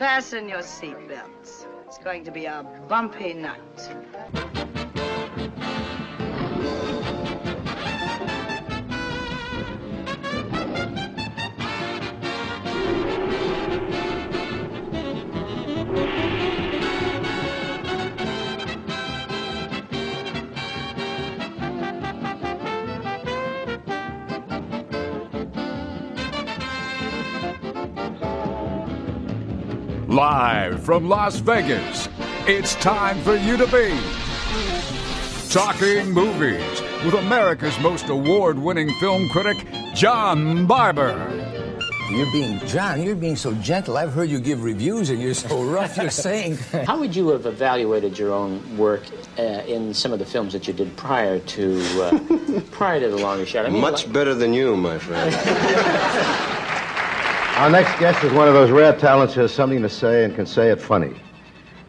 Fasten your seatbelts. It's going to be a bumpy night. Live from Las Vegas, it's time for you to be talking movies with America's most award winning film critic, John Barbour. You're being, John, you're being so gentle. I've heard you give reviews and you're so rough. You're saying. How would you have evaluated your own work uh, in some of the films that you did prior to uh, prior to The Longest Shot? I mean, Much like... better than you, my friend. Our next guest is one of those rare talents who has something to say and can say it funny.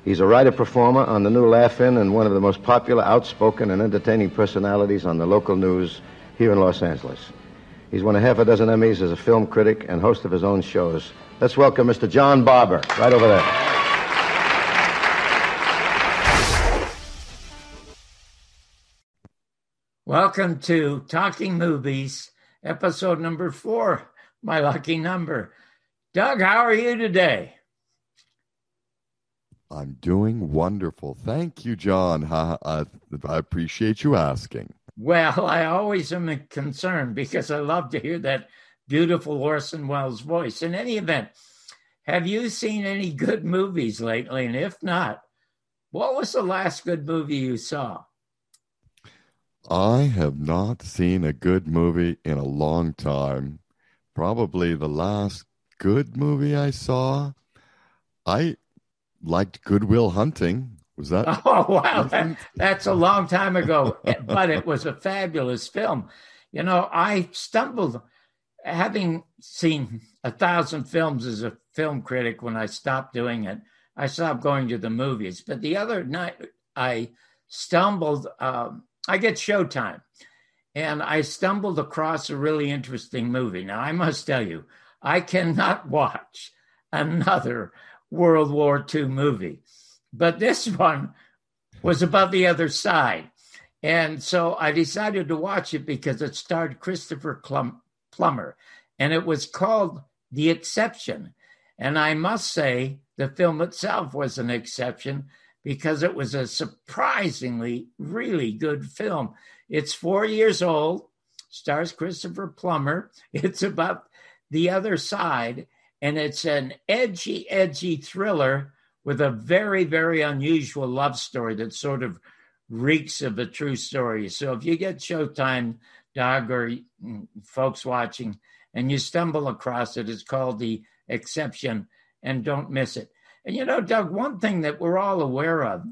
He's a writer performer on the new Laugh-In and one of the most popular, outspoken, and entertaining personalities on the local news here in Los Angeles. He's won a half a dozen Emmys as a film critic and host of his own shows. Let's welcome Mr. John Barbour, right over there. Welcome to Talking Movies, episode number four, my lucky number. Doug, how are you today? I'm doing wonderful. Thank you, John. I, I, I appreciate you asking. Well, I always am concerned because I love to hear that beautiful Orson Welles voice. In any event, have you seen any good movies lately? And if not, what was the last good movie you saw? I have not seen a good movie in a long time. Probably the last good movie I saw. I liked Good Will Hunting. Was that? Oh wow, that, that's a long time ago, but it was a fabulous film. You know, I stumbled, having seen a thousand films as a film critic. When I stopped doing it, I stopped going to the movies. But the other night, I stumbled. Um, I get Showtime, and I stumbled across a really interesting movie. Now, I must tell you, I cannot watch another World War II movie. But this one was about the other side. And so I decided to watch it because it starred Christopher Plummer and it was called The Exception. And I must say, the film itself was an exception because it was a surprisingly really good film. It's four years old, stars Christopher Plummer. It's about the Other Side, and it's an edgy, edgy thriller with a very, very unusual love story that sort of reeks of a true story. So if you get Showtime, Doug, or mm, folks watching, and you stumble across it, it's called The Exception, and don't miss it. And you know, Doug, one thing that we're all aware of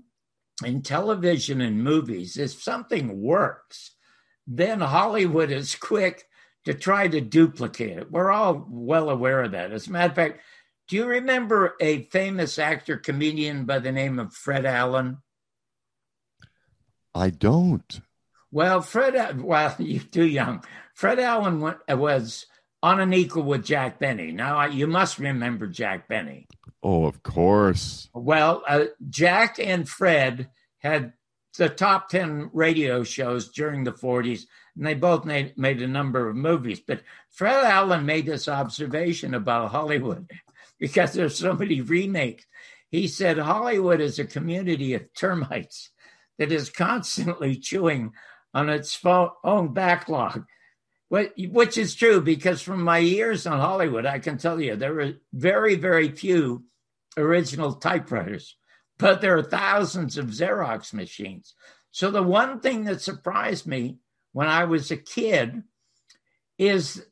in television and movies, if something works, then Hollywood is quick to try to duplicate it. We're all well aware of that. As a matter of fact, do you remember a famous actor comedian by the name of Fred Allen? I don't. Well, Fred, well, you're too young. Fred Allen was on an equal with Jack Benny. Now, you must remember Jack Benny. Oh, of course. Well, uh, Jack and Fred had the top 10 radio shows during the 40s and they both made, made a number of movies. But Fred Allen made this observation about Hollywood because there's so many remakes. He said Hollywood is a community of termites that is constantly chewing on its own backlog, which is true because from my years on Hollywood, I can tell you there are very, very few original typewriters, but there are thousands of Xerox machines. So the one thing that surprised me when I was a kid is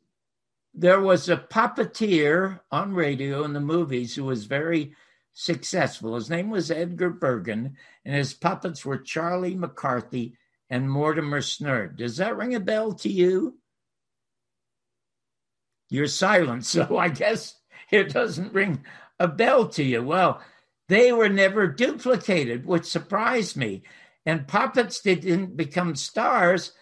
there was a puppeteer on radio in the movies who was very successful. His name was Edgar Bergen, and his puppets were Charlie McCarthy and Mortimer Snerd. Does that ring a bell to you? You're silent, so I guess it doesn't ring a bell to you. Well, they were never duplicated, which surprised me. And puppets didn't become stars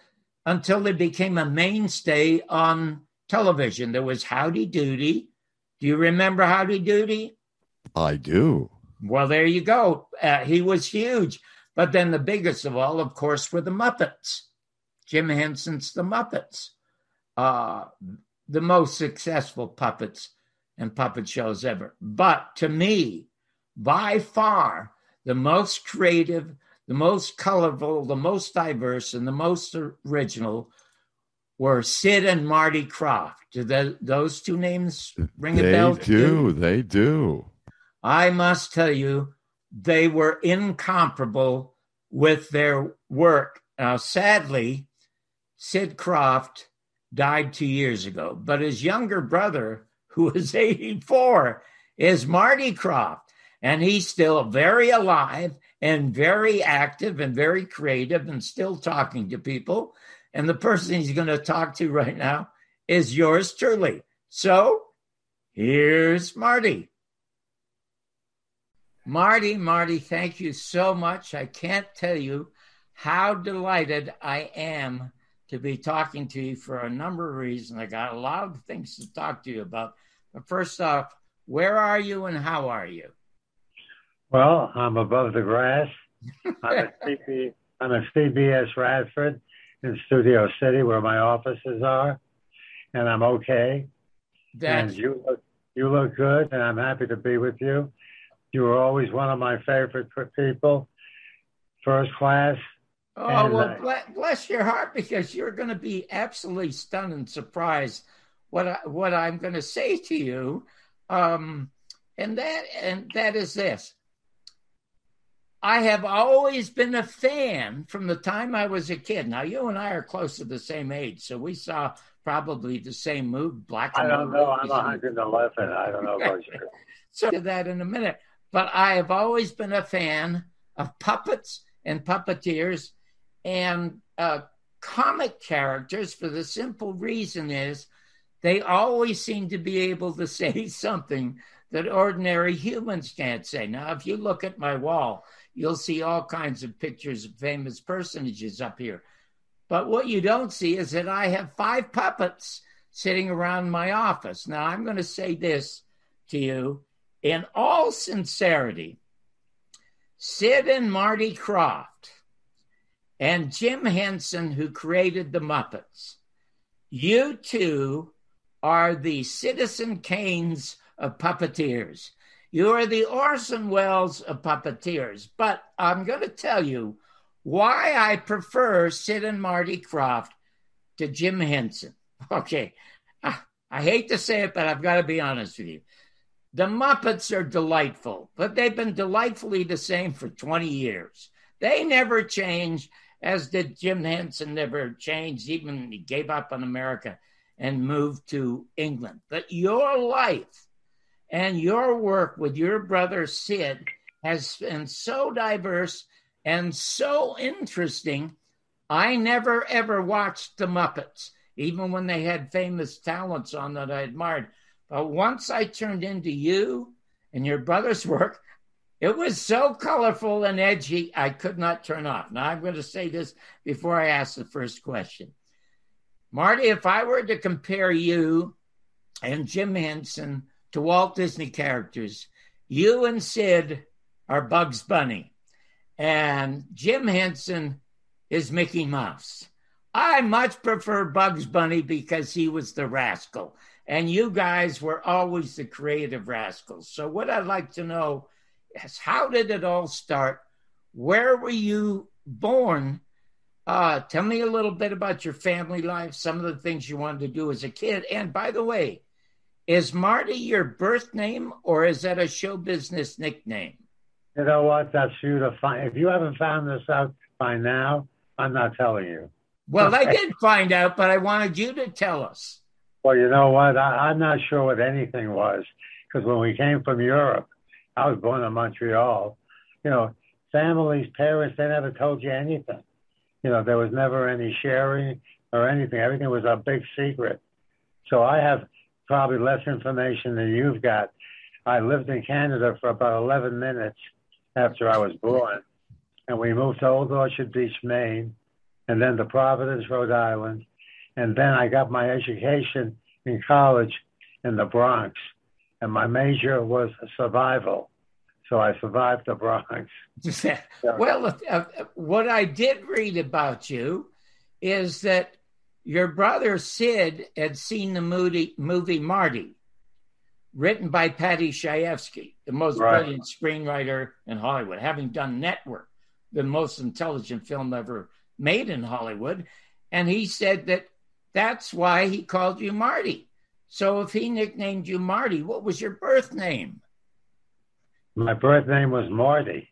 until they became a mainstay on television. There was Howdy Doody. Do you remember Howdy Doody? I do. Well, there you go. Uh, he was huge. But then the biggest of all, of course, were the Muppets. Jim Henson's The Muppets. Uh, the most successful puppets and puppet shows ever. But to me, by far, the most creative, the most colorful, the most diverse, and the most original were Sid and Marty Krofft. Do the, those two names ring they a bell? They do. They do. I must tell you, they were incomparable with their work. Now, sadly, Sid Krofft died two years ago, but his younger brother, who is 84, is Marty Krofft. And he's still very alive and very active and very creative and still talking to people. And the person he's going to talk to right now is yours truly. So here's Marty. Marty, Marty, thank you so much. I can't tell you how delighted I am to be talking to you for a number of reasons. I got a lot of things to talk to you about. But first off, where are you and how are you? Well, I'm above the grass. I'm at, CB, I'm at CBS Radford in Studio City, where my offices are, and I'm okay. That's... And you look, you look good, and I'm happy to be with you. You were always one of my favorite people, first class. Oh, and, well, uh, bless, bless your heart, because you're going to be absolutely stunned and surprised what I, what I'm going to say to you, um, and that and that is this. I have always been a fan from the time I was a kid. Now you and I are close to the same age, so we saw probably the same movie. Black. I don't know. I'm 111. I don't know about you. so to that in a minute, but I have always been a fan of puppets and puppeteers and uh, comic characters for the simple reason is they always seem to be able to say something that ordinary humans can't say. Now, if you look at my wall, you'll see all kinds of pictures of famous personages up here. But what you don't see is that I have five puppets sitting around my office. Now, I'm going to say this to you in all sincerity Sid and Marty Krofft and Jim Henson, who created the Muppets, you two are the Citizen Kanes of puppeteers. You are the Orson Welles of puppeteers. But I'm going to tell you why I prefer Sid and Marty Krofft to Jim Henson. Okay. I hate to say it, but I've got to be honest with you. The Muppets are delightful, but they've been delightfully the same for 20 years. They never change, as did Jim Henson never changed, even he gave up on America and moved to England. But your life and your work with your brother Sid has been so diverse and so interesting. I never ever watched the Muppets, even when they had famous talents on that I admired. But once I turned into you and your brother's work, it was so colorful and edgy, I could not turn off. Now, I'm going to say this before I ask the first question. Marty, if I were to compare you and Jim Henson to Walt Disney characters, you and Sid are Bugs Bunny, and Jim Henson is Mickey Mouse. I much prefer Bugs Bunny because he was the rascal and you guys were always the creative rascals. So, what I'd like to know is how did it all start? Where were you born? Uh, tell me a little bit about your family life, some of the things you wanted to do as a kid. And by the way, is Marty your birth name or is that a show business nickname? You know what? That's you to find. If you haven't found this out by now, I'm not telling you. Well, I did find out, but I wanted you to tell us. Well, you know what? I, I'm not sure what anything was because when we came from Europe, I was born in Montreal. You know, families, parents, they never told you anything. You know, there was never any sharing or anything. Everything was a big secret. So I have probably less information than you've got. I lived in Canada for about 11 minutes after I was born, and we moved to Old Orchard Beach, Maine, and then to Providence, Rhode Island, and then I got my education in college in the Bronx. and my major was survival. So I survived the Bronx. well, uh, uh, what I did read about you is that your brother Sid had seen the movie, movie Marty, written by Paddy Chayefsky, the most Right. brilliant screenwriter in Hollywood, having done Network, the most intelligent film ever made in Hollywood. And he said that that's why he called you Marty. So if he nicknamed you Marty, what was your birth name? My birth name was Marty.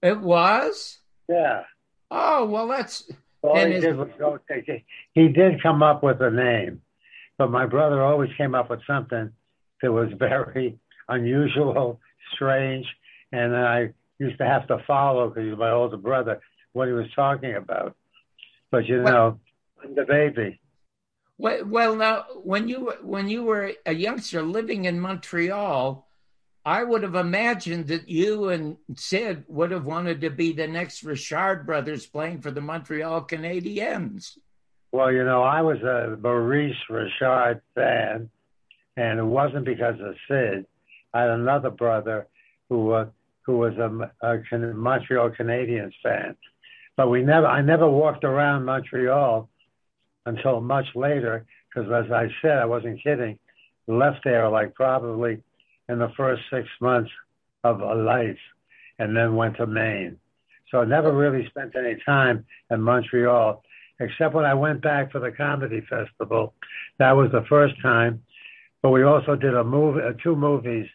It was? Yeah. Oh, well, that's. All he did was. He did come up with a name, but my brother always came up with something that was very unusual, strange, and then I used to have to follow because he was my older brother what he was talking about. But you know, I'm the baby. Well, well, now when you when you were a youngster living in Montreal, I would have imagined that you and Sid would have wanted to be the next Richard brothers playing for the Montreal Canadiens. Well, you know, I was a Maurice Richard fan, and it wasn't because of Sid. I had another brother who uh, who was a, a Montreal Canadiens fan, but we never. I never walked around Montreal until much later, because as I said, I wasn't kidding. Left there like probably in the first six months of a life, and then went to Maine. So I never really spent any time in Montreal except when I went back for the comedy festival. That was the first time. But we also did a movie, uh, two movies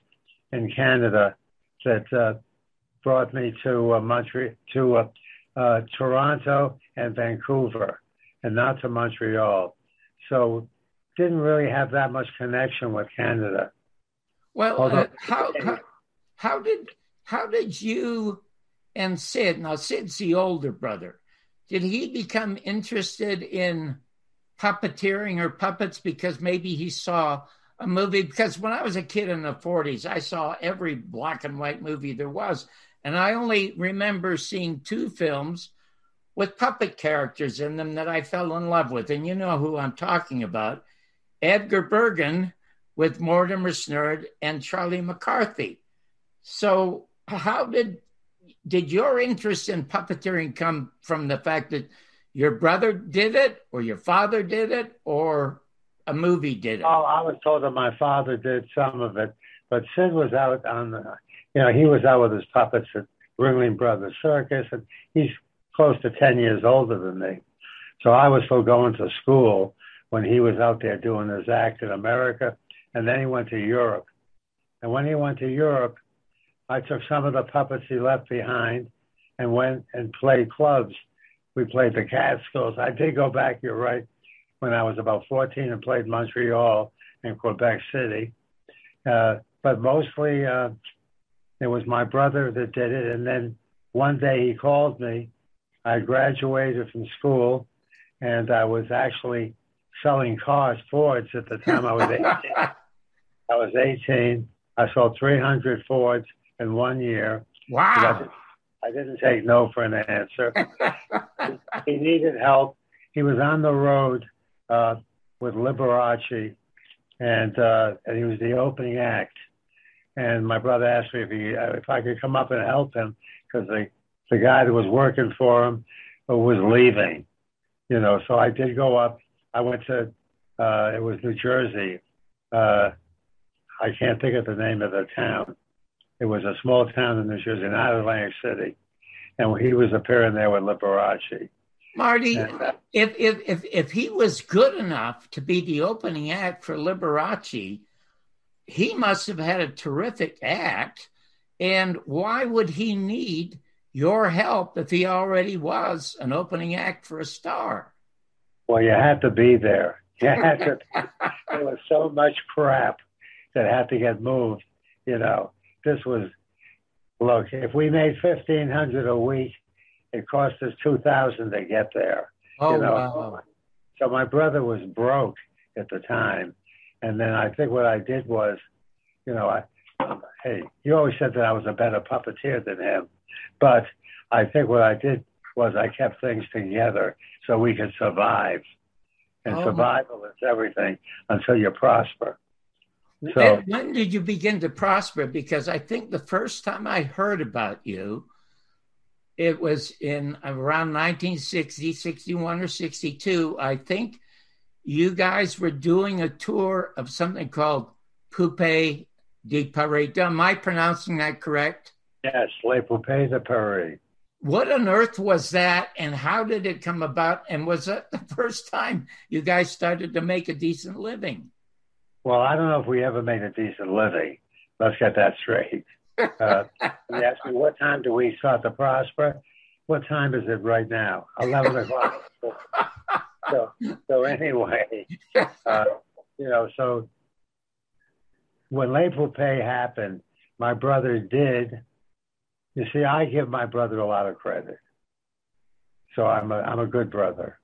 in Canada that uh, brought me to uh, Montreal, to uh, uh, Toronto and Vancouver, and not to Montreal. So didn't really have that much connection with Canada. Well, uh, how, how how did how did you and Sid? Now Sid's the older brother. Did he become interested in puppeteering or puppets because maybe he saw a movie? Because when I was a kid in the forties, I saw every black and white movie there was, and I only remember seeing two films with puppet characters in them that I fell in love with. And you know who I'm talking about. Edgar Bergen with Mortimer Snerd and Charlie McCarthy. So how did did your interest in puppeteering come from the fact that your brother did it or your father did it or a movie did it? Oh, I was told that my father did some of it, but Sid was out on the, you know, he was out with his puppets at Ringling Brothers Circus, and he's close to 10 years older than me. So I was still going to school when he was out there doing his act in America, and then he went to Europe. And when he went to Europe, I took some of the puppets he left behind and went and played clubs. We played the Catskills. I did go back, you're right, when I was about 14 and played Montreal and Quebec City. Uh, but mostly uh, it was my brother that did it. And then one day he called me. I graduated from school and I was actually selling cars, Fords at the time I was 18. I was 18. I sold 300 Fords in one year. Wow. I didn't take no for an answer. he needed help. He was on the road uh, with Liberace, and uh, and he was the opening act. And my brother asked me if he if I could come up and help him because the the guy that was working for him was leaving, you know. So I did go up. I went to uh, it was New Jersey. Uh, I can't think of the name of the town. It was a small town in New Jersey, not Atlantic City, and he was appearing there with Liberace. Marty, And, uh, if, if if if he was good enough to be the opening act for Liberace, he must have had a terrific act. And why would he need your help if he already was an opening act for a star? Well, you had to be there. You had to. there was so much crap that had to get moved. You know, this was. Look, if we made fifteen hundred a week, it cost us two thousand to get there. Oh, you know? wow. So my brother was broke at the time, and then I think what I did was, you know, I, hey, you always said that I was a better puppeteer than him, but I think what I did was I kept things together so we could survive, and Oh, survival is everything until you prosper. So when did you begin to prosper? Because I think the first time I heard about you, it was in around 1960, 61 or 62. I think you guys were doing a tour of something called Poupée de Paris. Am I pronouncing that correct? yes, Les Poupées de Paris. What on earth was that, and how did it come about? And was that the first time you guys started to make a decent living? Well, I don't know if we ever made a decent living. Let's get that straight. Uh, you asked me what time do we start to prosper? What time is it right now? Eleven o'clock. so, so anyway, uh, you know, so when Les Poupées happened, my brother did. You see, I give my brother a lot of credit. So I'm a I'm a good brother,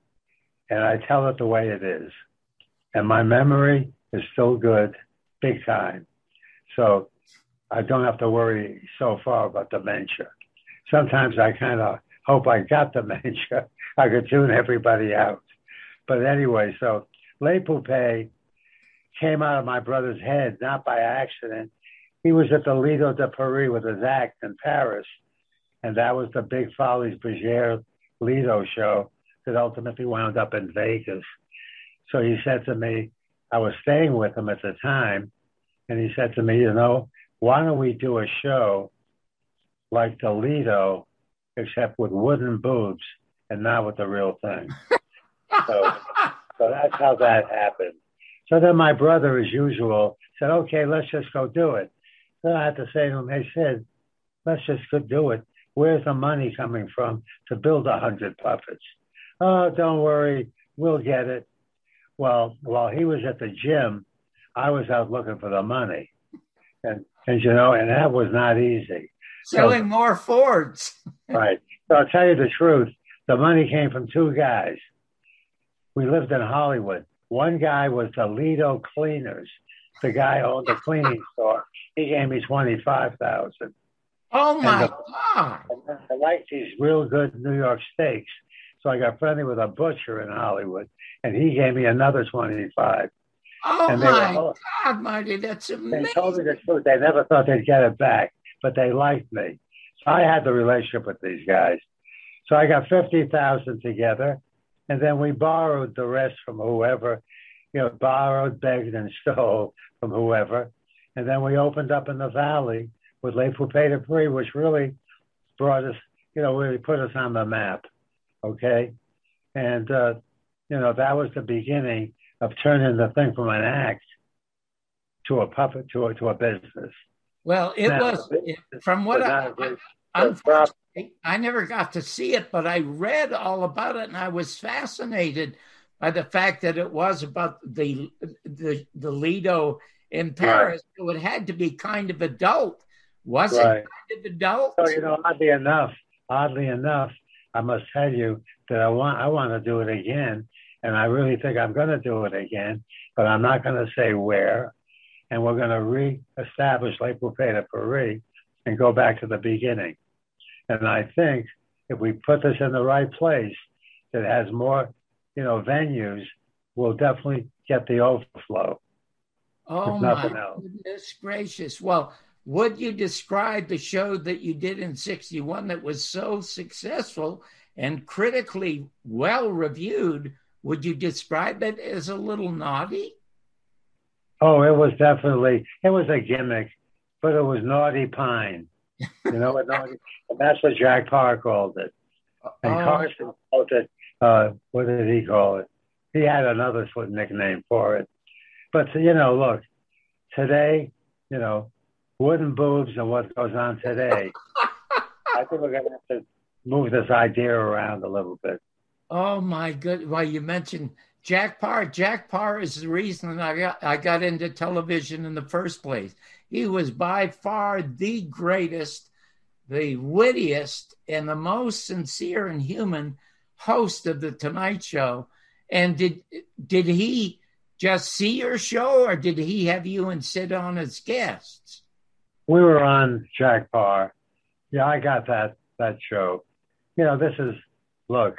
and I tell it the way it is, and my memory is still good, big time. So I don't have to worry so far about dementia. Sometimes I kind of hope I got dementia. I could tune everybody out. But anyway, so Les Poupées came out of my brother's head, not by accident. He was at the Lido de Paris with his act in Paris, and that was the big Folies Bergère Lido show that ultimately wound up in Vegas. So he said to me, I was staying with him at the time, and he said to me, you know, why don't we do a show like the Lido, except with wooden boobs and not with the real thing? so, so that's how that happened. So then my brother, as usual, said, okay, let's just go do it. Then I had to say to him, hey, Sid, let's just go do it. Where's the money coming from to build a hundred puppets? Oh, don't worry, we'll get it. Well, while he was at the gym, I was out looking for the money. And, and you know, and that was not easy. Selling more Fords. Right. So I'll tell you the truth. The money came from two guys. We lived in Hollywood. One guy was the Lido Cleaners. The guy owned the cleaning store. He gave me twenty five thousand. Oh my the- God. And I liked these real good New York steaks. So I got friendly with a butcher in Hollywood, and he gave me another twenty five. Oh And they were my God, Marty, that's amazing. They told me the truth. They never thought they'd get it back, but they liked me. So I had the relationship with these guys. So I got fifty thousand together, and then we borrowed the rest from whoever, you know, borrowed, begged, and stole from whoever, and then we opened up in the valley with Les Poupées de Paris, which really brought us, you know, really put us on the map. Okay, and uh, you know that was the beginning of turning the thing from an act to a puppet to a to a business. Well, it Now, was it- from what I, I, but I never got to see it, but I read all about it, and I was fascinated by the fact that it was about the the the Lido in Paris. So it had to be kind of adult. Was Right. it kind of adult? So you know, oddly enough, oddly enough, I must tell you that I want I want to do it again, and I really think I'm going to do it again, but I'm not going to say where. And we're going to re-establish Poupées de Paris and go back to the beginning. And I think if we put this in the right place, that has more, you know, venues, we'll definitely get the overflow. Oh my nothing else. goodness gracious! Well, would you describe the show that you did in '61 that was so successful and critically well reviewed? Would you describe it as a little naughty? Oh, it was definitely it was a gimmick, but it was naughty pine. You know what naughty? And that's what Jack Paar called it. And Oh. Carson called it. Uh, what did he call it? He had another sort of nickname for it. But you know, look, today, you know, wooden boobs and what goes on today. I think we're gonna have to move this idea around a little bit. Oh my good! Well, you mentioned Jack Paar. Jack Paar is the reason I got I got into television in the first place. He was by far the greatest, the wittiest, and the most sincere and human host of the Tonight Show. And did did he just see your show, or did he have you and Sid on as guests? We were on Jack Paar. Yeah, I got that that show. You know, this is look.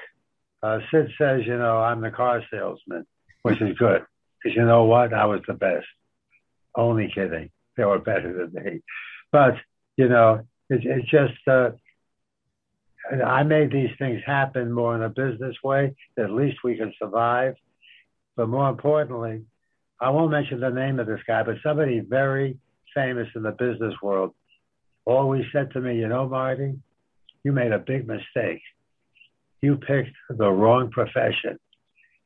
Uh, Sid says, you know, I'm the car salesman, which is good because you know what? I was the best. Only kidding. They were better than me. But, you know, it, it's just, uh, I made these things happen more in a business way. At least we can survive. But more importantly, I won't mention the name of this guy, but somebody very famous in the business world always said to me, you know, Marty, you made a big mistake. You picked the wrong profession.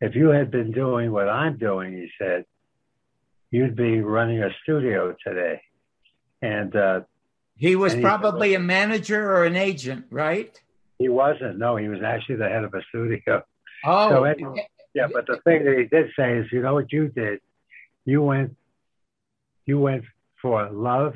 If you had been doing what I'm doing, he said, you'd be running a studio today. And uh, he was and he probably a manager or an agent, right? He wasn't. No, he was actually the head of a studio. Oh, So anyway, yeah, but the thing that he did say is, you know what you did? You went, you went for love.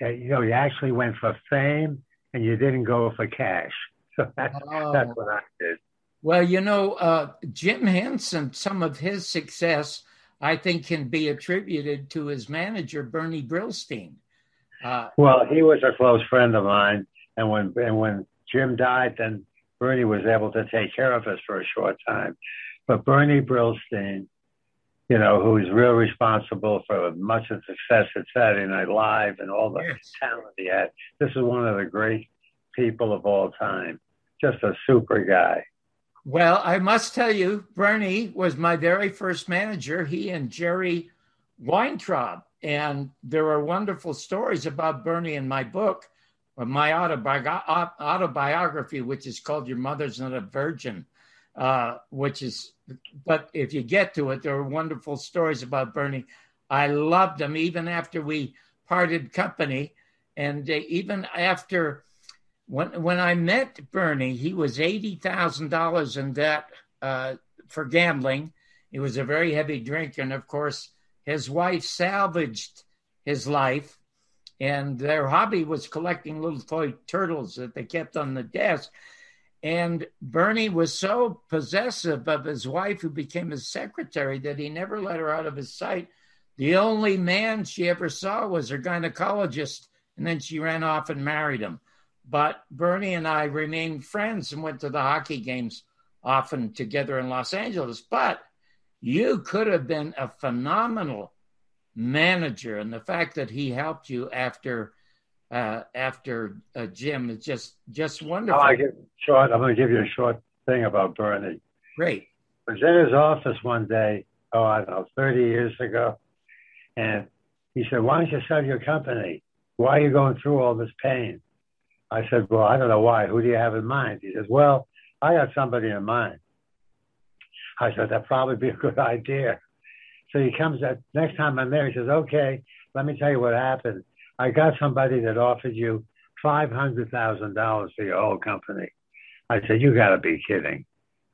You know, you actually went for fame, and you didn't go for cash. So that's that's Oh. what I did. Well, you know, uh, Jim Henson, some of his success, I think, can be attributed to his manager, Bernie Brillstein. Uh, Well, he was a close friend of mine, and when and when Jim died, then Bernie was able to take care of us for a short time. But Bernie Brillstein, you know, who is real responsible for much of the success at Saturday Night Live and all the Yes. talent he had, this is one of the great people of all time. Just a super guy. well, I must tell you, Bernie was my very first manager, he and Jerry Weintraub. And there are wonderful stories about Bernie in my book, uh, my autobi- uh, autobiography, which is called Your Mother's Not a Virgin. Uh, which is, but if you get to it, there are wonderful stories about Bernie. I loved him even after we parted company, and uh, even after when when I met Bernie, he was eighty thousand dollars in debt uh, for gambling. He was a very heavy drinker, and of course, his wife salvaged his life, and their hobby was collecting little toy turtles that they kept on the desk. And Bernie was so possessive of his wife, who became his secretary, that he never let her out of his sight. The only man she ever saw was her gynecologist, and then she ran off and married him. But Bernie and I remained friends and went to the hockey games often together in Los Angeles. But you could have been a phenomenal manager, and the fact that he helped you after uh, after uh, Jim It's just just wonderful. I give short. I'm going to give you a short thing about Bernie. Great. I was in his office one day, oh, I don't know, 30 years ago. And he said, Why don't you sell your company? Why are you going through all this pain? I said, Well, I don't know why. Who do you have in mind? He says, Well, I got somebody in mind. I said, That'd probably be a good idea. So he comes at next time I'm there, he says, Okay, let me tell you what happened. I got somebody that offered you $500,000 for your whole company. I said, You got to be kidding.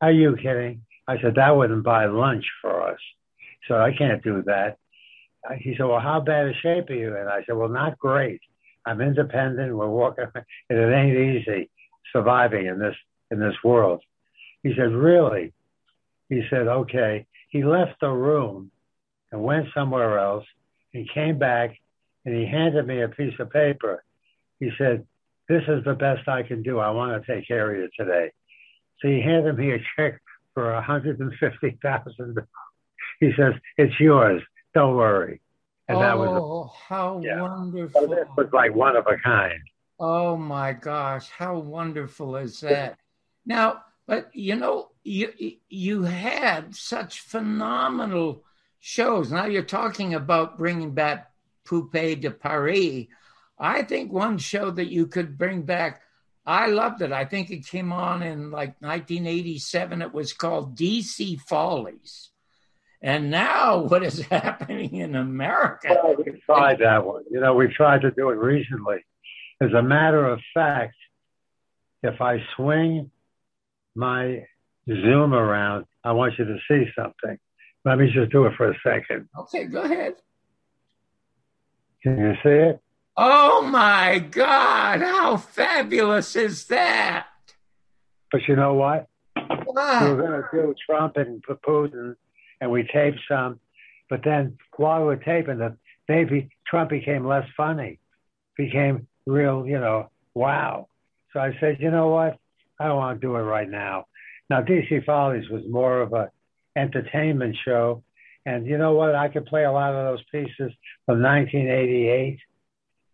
Are you kidding? I said, That wouldn't buy lunch for us. So I can't do that. Uh, He said, Well, how bad a shape are you in? I said, Well, not great. I'm independent. We're walking, and it ain't easy surviving in this in this world. He said, Really? He said, Okay. He left the room and went somewhere else. He came back and he handed me a piece of paper. He said, This is the best I can do. I want to take care of you today. So he handed me a check for a hundred and fifty thousand. He says, It's yours. Don't worry. And that was oh, how yeah. wonderful! it was like one of a kind. Oh my gosh, how wonderful is that? Now, but you know, you you had such phenomenal shows. Now you're talking about bringing back Poupée de Paris. I think one show that you could bring back. I loved it. I think it came on in like 1987. It was called DC Follies. And now, what is happening in America? Well, we tried that one. You know, we tried to do it recently. As a matter of fact, if I swing my Zoom around, I want you to see something. Let me just do it for a second. Okay, go ahead. Can you see it? Oh my God, how fabulous is that? But you know what? We Wow. were going to do Trump and Putin, and we taped some. But then while we were taping them, they be, Trump became less funny, became real, you know, wow. So I said, you know what? I don't want to do it right now. Now, DC Follies was more of a entertainment show, And you know what? I could play a lot of those pieces from 1988,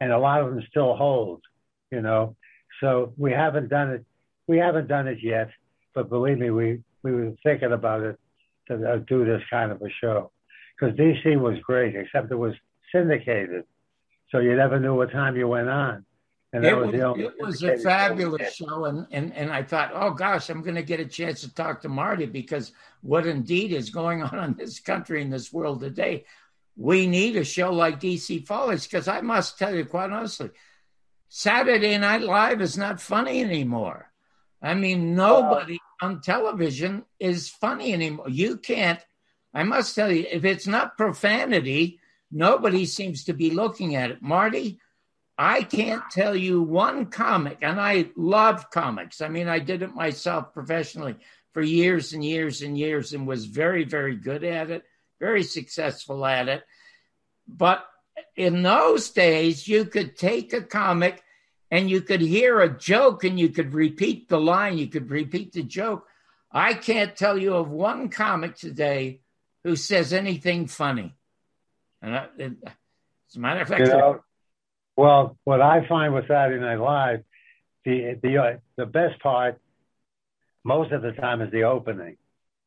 and a lot of them still hold. You know, so we haven't done it. We haven't done it yet, but believe me, we we were thinking about it to uh, do this kind of a show because DC was great, except it was syndicated, so you never knew what time you went on. And It was, was, it was a show fabulous show, and, and, and I thought, oh gosh, I'm going to get a chance to talk to Marty because what indeed is going on in this country in this world today. We need a show like DC Follies because I must tell you quite honestly, Saturday Night Live is not funny anymore. I mean, nobody on television is funny anymore. You can't. I must tell you, if it's not profanity, nobody seems to be looking at it. Marty, I can't tell you one comic, and I love comics. I mean, I did it myself professionally for years and years and years and was very, very good at it, very successful at it. But in those days, you could take a comic and you could hear a joke and you could repeat the line, you could repeat the joke. I can't tell you of one comic today who says anything funny. And I, it, as a matter of fact, You know, well, what I find with Saturday Night Live, the the uh, the best part, most of the time, is the opening.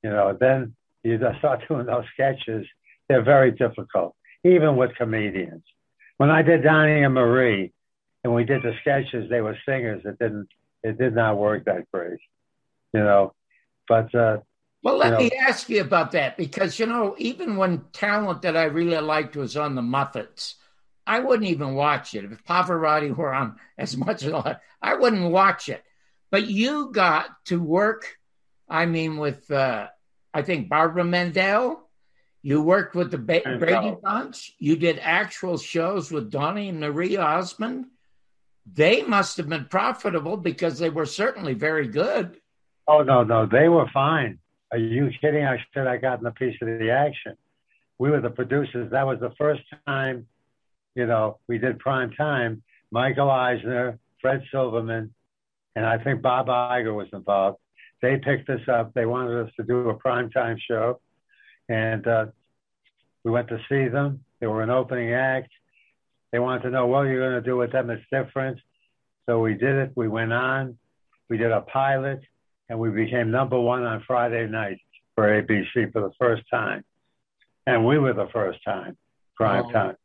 You know, then you start doing those sketches. They're very difficult, even with comedians. When I did Donny and Marie, and we did the sketches, they were singers. It didn't. It did not work that great. You know, but uh, Well, let you know- me ask you about that because, you know, even when talent that I really liked was on the Muppets, I wouldn't even watch it. If Pavarotti were on as much as I, I wouldn't watch it. But you got to work, I mean, with, uh, I think, Barbara Mandrell. You worked with the ba- Brady Bunch. You did actual shows with Donny and Marie Osmond. They must have been profitable because they were certainly very good. Oh no, no, they were fine. Are you kidding? I should got in a piece of the action. We were the producers. That was the first time, you know, we did prime time. Michael Eisner, Fred Silverman, and I think Bob Iger was involved. They picked us up. They wanted us to do a prime time show, and uh, we went to see them. They were an opening act. They wanted to know what you're going to do with them. It's different. So we did it. We went on. We did a pilot and we became number one on Friday night for ABC for the first time. And we were the first time, prime Oh. time.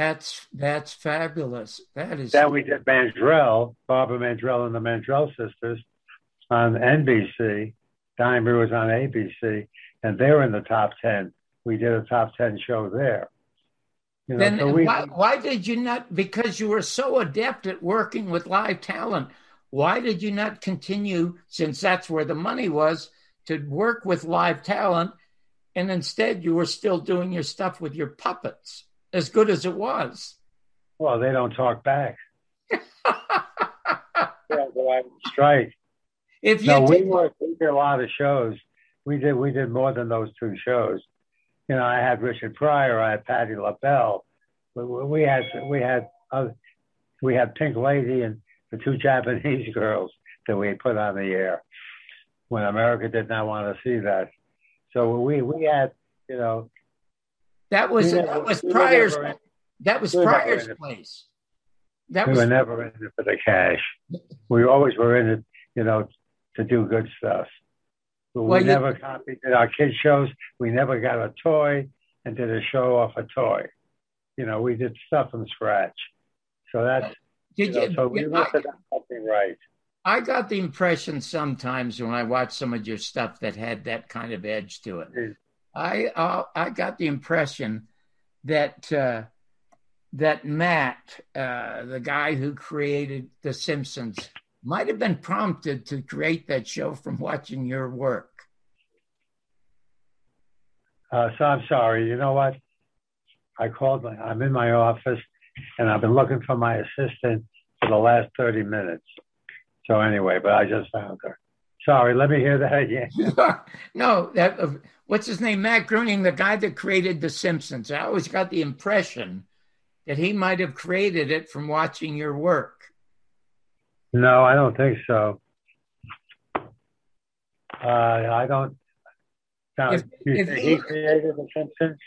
That's that's fabulous. That is Then we did Mandrell, Barbara Mandrell and the Mandrell sisters on NBC. Dimer was on ABC, and they were in the top 10. We did a top 10 show there. You know, Then so we, why, why did you not? Because you were so adept at working with live talent. Why did you not continue, since that's where the money was, to work with live talent, and instead you were still doing your stuff with your puppets, as good as it was? well, they don't talk back. yeah, go out and strike. If you No, we did- worked. We did a lot of shows. We did. We did more than those two shows. You know, I had Richard Pryor. I had Patti LaBelle. We, we had. We had. Uh, we had Pink Lady and the two Japanese girls that we put on the air when America did not want to see that. So we we had. You know, that was never- that was we Pryor's that was we Pryor's place. That we was were never in it for the cash. We always were in it. You know, to do good stuff. But Well, we you- never copied our kids shows. We never got a toy and did a show off a toy. You know, we did stuff from scratch. So that's did you know, you, so we must something right. I got the impression sometimes when I watched some of your stuff that had that kind of edge to it. I uh, I got the impression that uh, that Matt, uh, the guy who created The Simpsons, might have been prompted to create that show from watching your work. Uh, so I'm sorry. You know what? I called. My, I'm in my office, and I've been looking for my assistant for the last 30 minutes. So anyway, but I just found her. Sorry. Let me hear that again. no, that uh, what's his name? Matt Groening, the guy that created The Simpsons. I always got the impression that he might have created it from watching your work. No, I don't think so. Uh, I don't. Now, If- you if you- he created The Simpsons?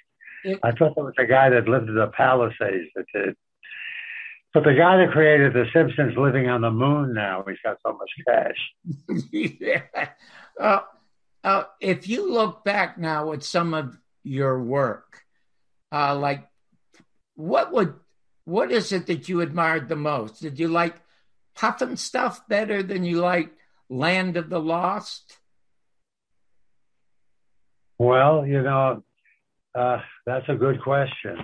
If- I thought there was a guy that lived in the Palisades that did. But the guy that created The Simpsons living on the moon now, he's got so much cash. yeah. Uh, uh, if you look back now at some of your work, uh, like what would what is it that you admired the most? Did you like Pufnstuf better than you like Land of the Lost? Well, you know, uh, that's a good question.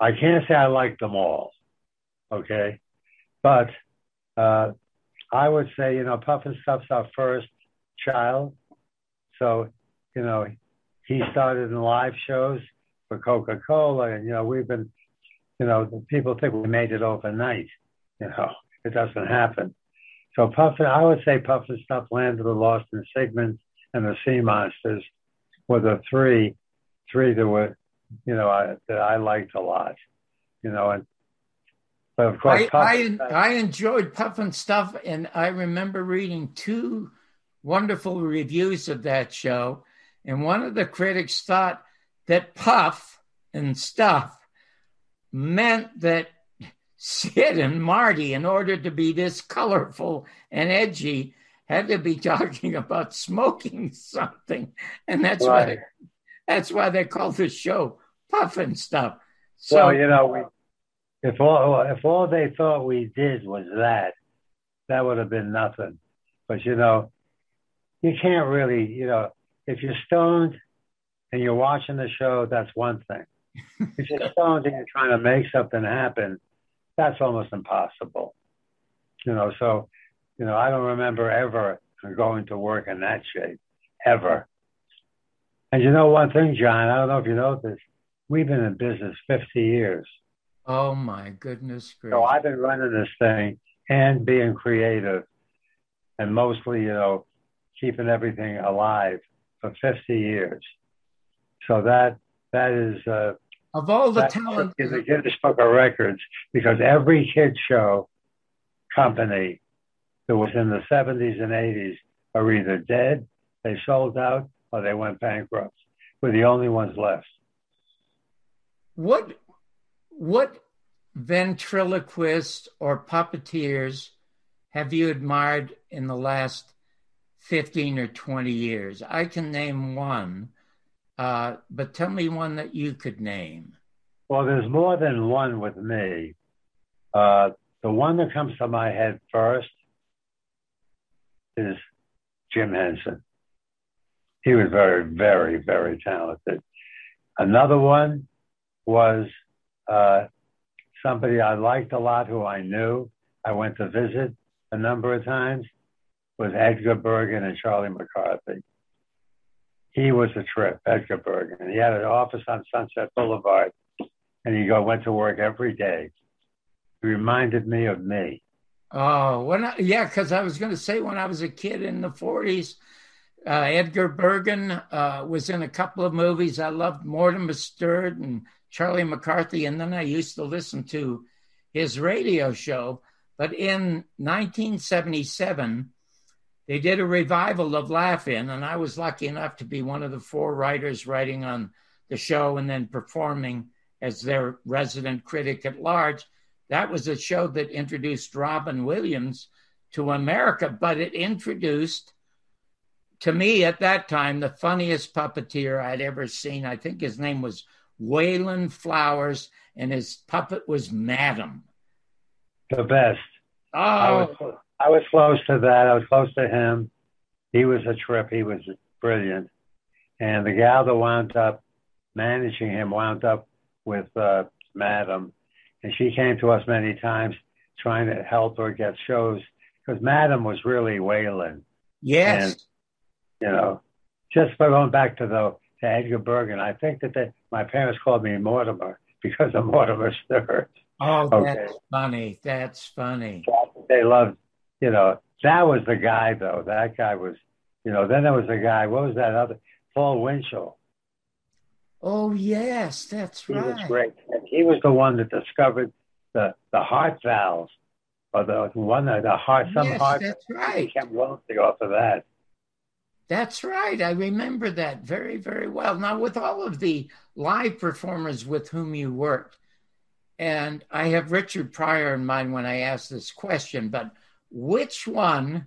I can't say I like them all, okay? But uh, I would say, you know, Pufnstuf's our first child. So, you know, he started in live shows for Coca Cola, and, you know, we've been, you know, people think we made it overnight. You know, it doesn't happen. So, Puffin, I would say Pufnstuf, Land of the Lost, and Sigmund and the Sea Monsters were the three, three that were, you know, I, that I liked a lot. You know, and but of course, I, Puffin I, I enjoyed Pufnstuf, and I remember reading two wonderful reviews of that show. And one of the critics thought that Puff and stuff meant that Sid and Marty, in order to be this colorful and edgy, had to be talking about smoking something, and that's why Right. That's why they call the show Pufnstuf. So well, you know, we, if all if all they thought we did was that, that would have been nothing. But you know, you can't really, you know, if you're stoned and you're watching the show, that's one thing. if you're stoned and you're trying to make something happen, that's almost impossible. You know, so you know, I don't remember ever going to work in that shape, ever. And you know one thing, John, I don't know if you know this, we've been in business 50 years. oh my goodness gracious. So I've been running this thing and being creative and mostly, you know, keeping everything alive for 50 years. So that that is uh, of all the talent in the Guinness Book of Records because every kid show company that was in the 70s and 80s are either dead, they sold out, or they went bankrupt. We're the only ones left. what what ventriloquists or puppeteers have you admired in the last 15 or 20 years i can name one uh, but tell me one that you could name Well, there's more than one with me. Uh, the one that comes to my head first is Jim Henson. He was very, very, very talented. Another one was uh, somebody I liked a lot who I knew. I went to visit a number of times. Was Edgar Bergen and Charlie McCarthy. He was a trip, Edgar Bergen. He had an office on Sunset Boulevard and he go went to work every day. He reminded me of me. oh when I, yeah because i was going to say when i was a kid in the 40s uh, edgar bergen uh, was in a couple of movies i loved mortimer snerd and charlie mccarthy and then i used to listen to his radio show but in 1977 they did a revival of Laugh-In, and I was lucky enough to be one of the four writers writing on the show and then performing as their resident critic at large. That was a show that introduced Robin Williams to America, but it introduced, to me at that time, the funniest puppeteer I'd ever seen. I think his name was Wayland Flowers, and his puppet was Madam. The best. I Oh, was, I was close to that. I was close to him. He was a trip. He was brilliant. And the gal that wound up managing him wound up with uh, Madam. And she came to us many times trying to help her get shows because Madam was really Wayland. yes. You know, just by going back to the to Edgar Bergen, I think that they, my parents called me Mortimer because of Mortimer Snerd. Oh, Okay. that's funny. That's funny. They loved, you know, that was the guy though. That guy was, you know. Then there was a guy. What was that other? Paul Winchell. Oh, yes, that's He was great. And he was the one that discovered the the heart valves, or the one that the heart some Yes, heart. that's He right. became wealthy off of that. That's right. I remember that very, very well. Now, with all of the live performers with whom you worked, and I have Richard Pryor in mind when I ask this question, but which one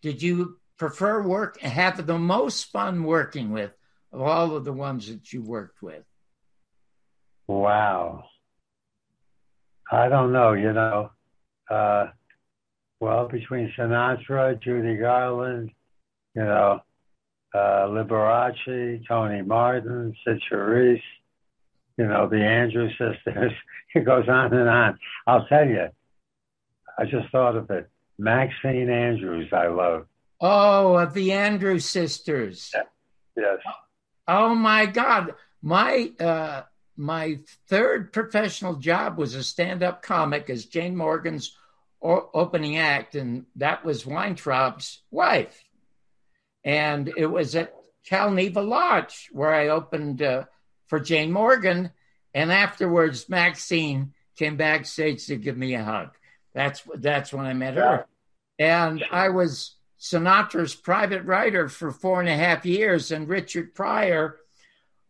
did you prefer work have the most fun working with of all of the ones that you worked with? Wow. I don't know, you know. Uh, well, between Sinatra, Judy Garland, you know, uh, Liberace, Tony Martin, Cyd Charisse, you know, the Andrews sisters. It goes on and on. I'll tell you, I just thought of it. Maxine Andrews, I love. Oh, of the Andrews sisters. Yeah. Yes. Oh my God. My uh my third professional job was a stand-up comic as Jane Morgan's opening act, and that was Weintraub's wife. And it was at Calneva Lodge where I opened uh, for Jane Morgan. And afterwards, Maxine came backstage to give me a hug. That's that's when I met her. And I was Sinatra's private writer for four and a half years. And Richard Pryor,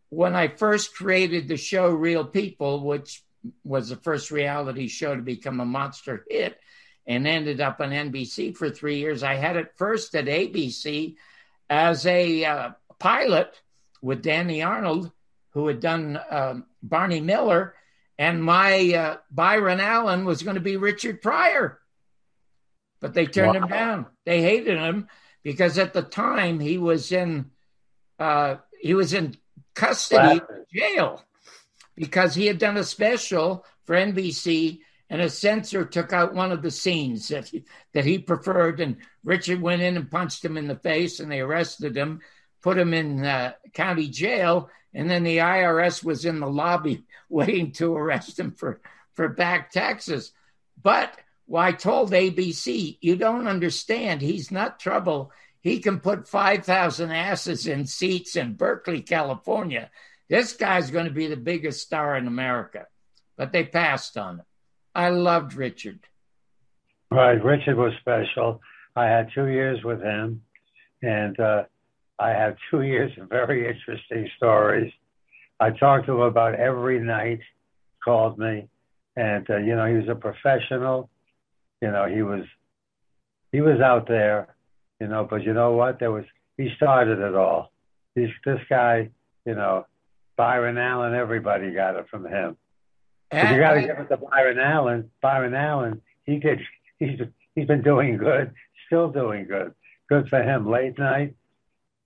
when I first created the show Real People, which was the first reality show to become a monster hit and ended up on NBC for three years, I had it first at ABC as a uh, pilot with Danny Arnold, who had done uh, Barney Miller, and my uh, Byron Allen was going to be Richard Pryor. But they turned wow. him down. They hated him because at the time he was in uh, he was in custody jail because he had done a special for NBC and a censor took out one of the scenes that he, that he preferred, and Richard went in and punched him in the face, and they arrested him, put him in uh, county jail, and then the IRS was in the lobby waiting to arrest him for for back taxes. But well, I told ABC, you don't understand. He's not trouble. He can put 5,000 asses in seats in Berkeley, California. This guy's going to be the biggest star in America. But they passed on it. I loved Richard. Right. Richard was special. I had two years with him, and uh, I have two years of very interesting stories. I talked to him about every night, called me, and uh, you know he was a professional. You know he was he was out there, you know. But you know what? There was he started it all. He's this guy, you know, Byron Allen. Everybody got it from him. You got to give it to Byron Allen. Byron Allen, he did. He's he's been doing good, still doing good. Good for him. Late night,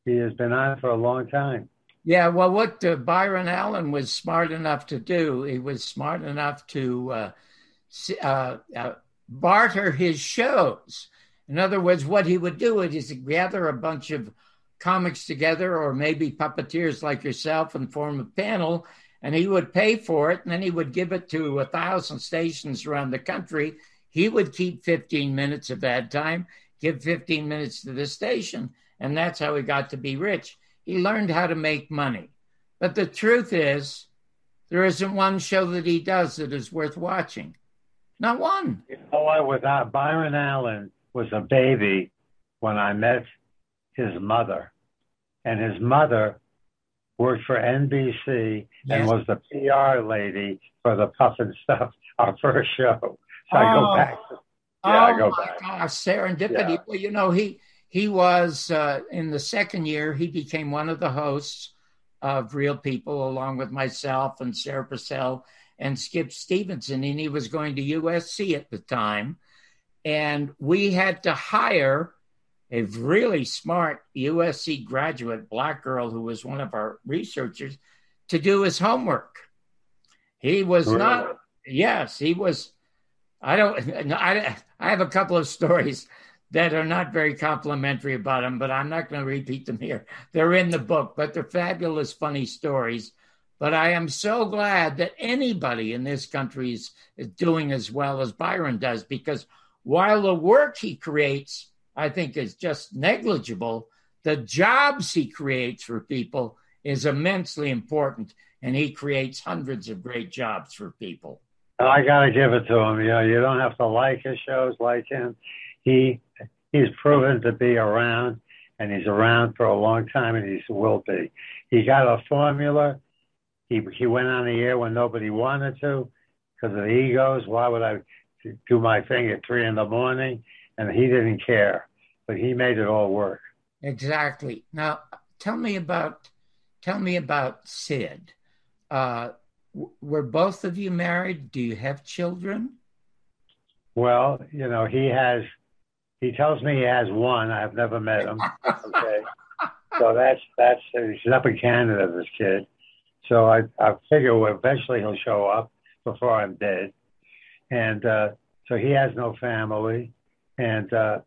he has been on for a long time. Yeah, well, what uh, Byron Allen was smart enough to do, he was smart enough to uh, uh, uh, barter his shows. In other words, what he would do is gather a bunch of comics together, or maybe puppeteers like yourself, and form a panel and he would pay for it and then he would give it to a thousand stations around the country. He would keep 15 minutes of ad time give 15 minutes to the station and that's how he got to be rich. He learned how to make money. But the truth is there isn't one show that he does that is worth watching. Not one. You know what? Byron allen was a baby when i met his mother. And his mother worked for NBC yes. and was the PR lady for the Pufnstuf, our first show. So oh. I go oh. back. To, yeah, oh I go my back. gosh, serendipity. Yeah. Well, you know, he he was uh, in the second year. He became one of the hosts of Real People, along with myself and Sarah Purcell and Skip Stephenson, and he was going to USC at the time. And we had to hire a really smart USC graduate, black girl who was one of our researchers, to do his homework. He was oh, really? not, yes, he was. I don't, I, I have a couple of stories that are not very complimentary about him, but I'm not going to repeat them here. They're in the book, but they're fabulous, funny stories. But I am so glad that anybody in this country is, is doing as well as Byron does, because while the work he creates I think is just negligible. The jobs he creates for people is immensely important, and he creates hundreds of great jobs for people. I got to give it to him. You know, you don't have to like his shows, like him. He he's proven to be around, and he's around for a long time, and he will be. He got a formula. He he went on the air when nobody wanted to because of the egos. Why would I do my thing at three in the morning? And he didn't care, but he made it all work. Exactly. Now, tell me about tell me about Sid. Uh, w- were both of you married? Do you have children? Well, you know, he has. He tells me he has one. I've never met him. Okay, so that's that's he's up in Canada. This kid. So I I figure eventually he'll show up before I'm dead, and uh, so he has no family, and uh,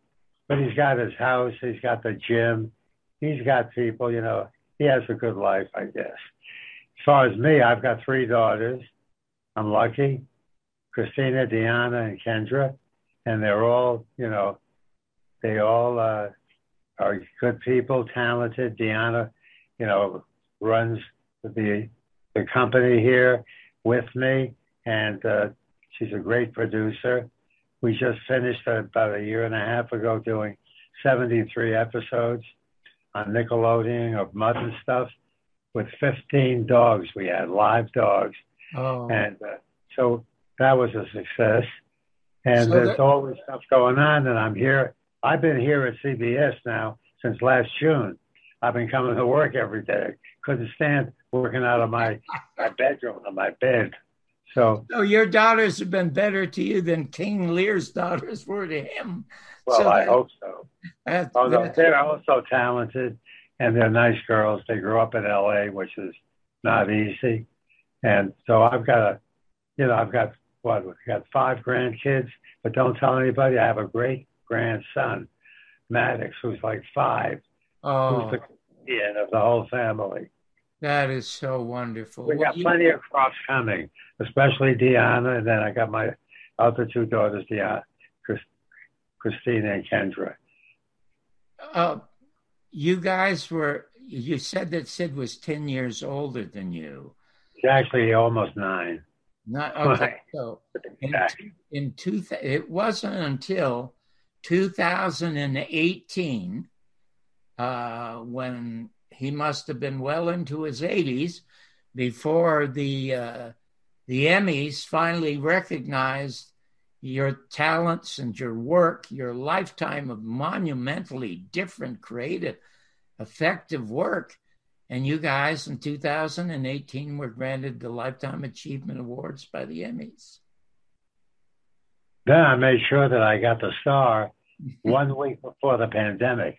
but he's got his house. He's got the gym. He's got people. You know, he has a good life, I guess. As far as me, I've got three daughters. I'm lucky. Christina, Deanna, and Kendra, and they're all, you know, they all uh, are good people, talented. Deanna, you know, runs the the company here with me, and uh, she's a great producer. We just finished about a year and a half ago doing 73 episodes on Nickelodeon of Mutt and stuff with 15 dogs. We had live dogs, Oh, and uh, so that was a success. And So there's that- always stuff going on, and I'm here. I've been here at CBS now since last June. I've been coming to work every day. Couldn't stand working out of my, my bedroom on my bed. So, so your daughters have been better to you than King Lear's daughters were to him. well, So I that- hope so. that- Although that- they're also talented and they're nice girls. They grew up in LA, which is not easy. And so I've got a, you know, I've got what, we've got five grandkids, but don't tell anybody. I have a great grandson, Maddox, who's like five, oh, who's the comedian of the whole family. That is so wonderful. We Well, got you- plenty of crops coming, especially Deanna, and then I got my other two daughters, Deanna, Christina and Kendra. uh, you guys were, you said that Sid was 10 years older than you. She's actually almost nine. Not, okay, so in, in two, it wasn't until 2018 uh, when he must have been well into his 80s before the uh, the Emmys finally recognized your talents and your work, your lifetime of monumentally different, creative, effective work. And you guys in 2018 were granted the Lifetime Achievement Awards by the Emmys. Then I made sure that I got the star one week before the pandemic.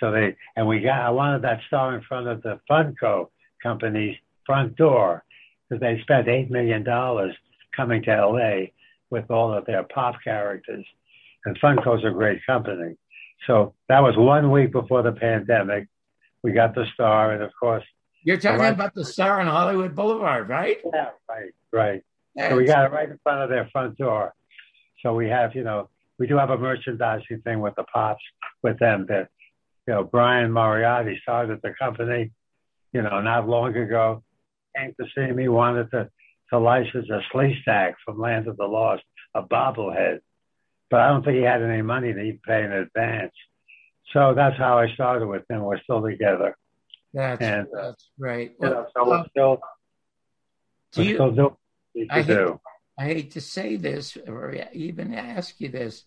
So they and we got I wanted that star in front of the Funko company's front door because they spent eight million dollars coming to LA with all of their pop characters. And Funko's a great company. So that was one week before the pandemic. We got the star and of course You're talking Right. about the star on Hollywood Boulevard, right? Yeah, right, right. So we got it right in front of their front door. So we have, you know, we do have a merchandising thing with the pops with them that, you know, Brian Mariotti started the company, you know, not long ago, came to see me, wanted to, to license a Sleestak from Land of the Lost, a bobblehead. But I don't think he had any money to even pay in advance. So that's how I started with him. We're still together. That's, And, uh, that's right. You know, Well, so we're still, do we're you- still doing what I hate- do. I hate to say this or even ask you this.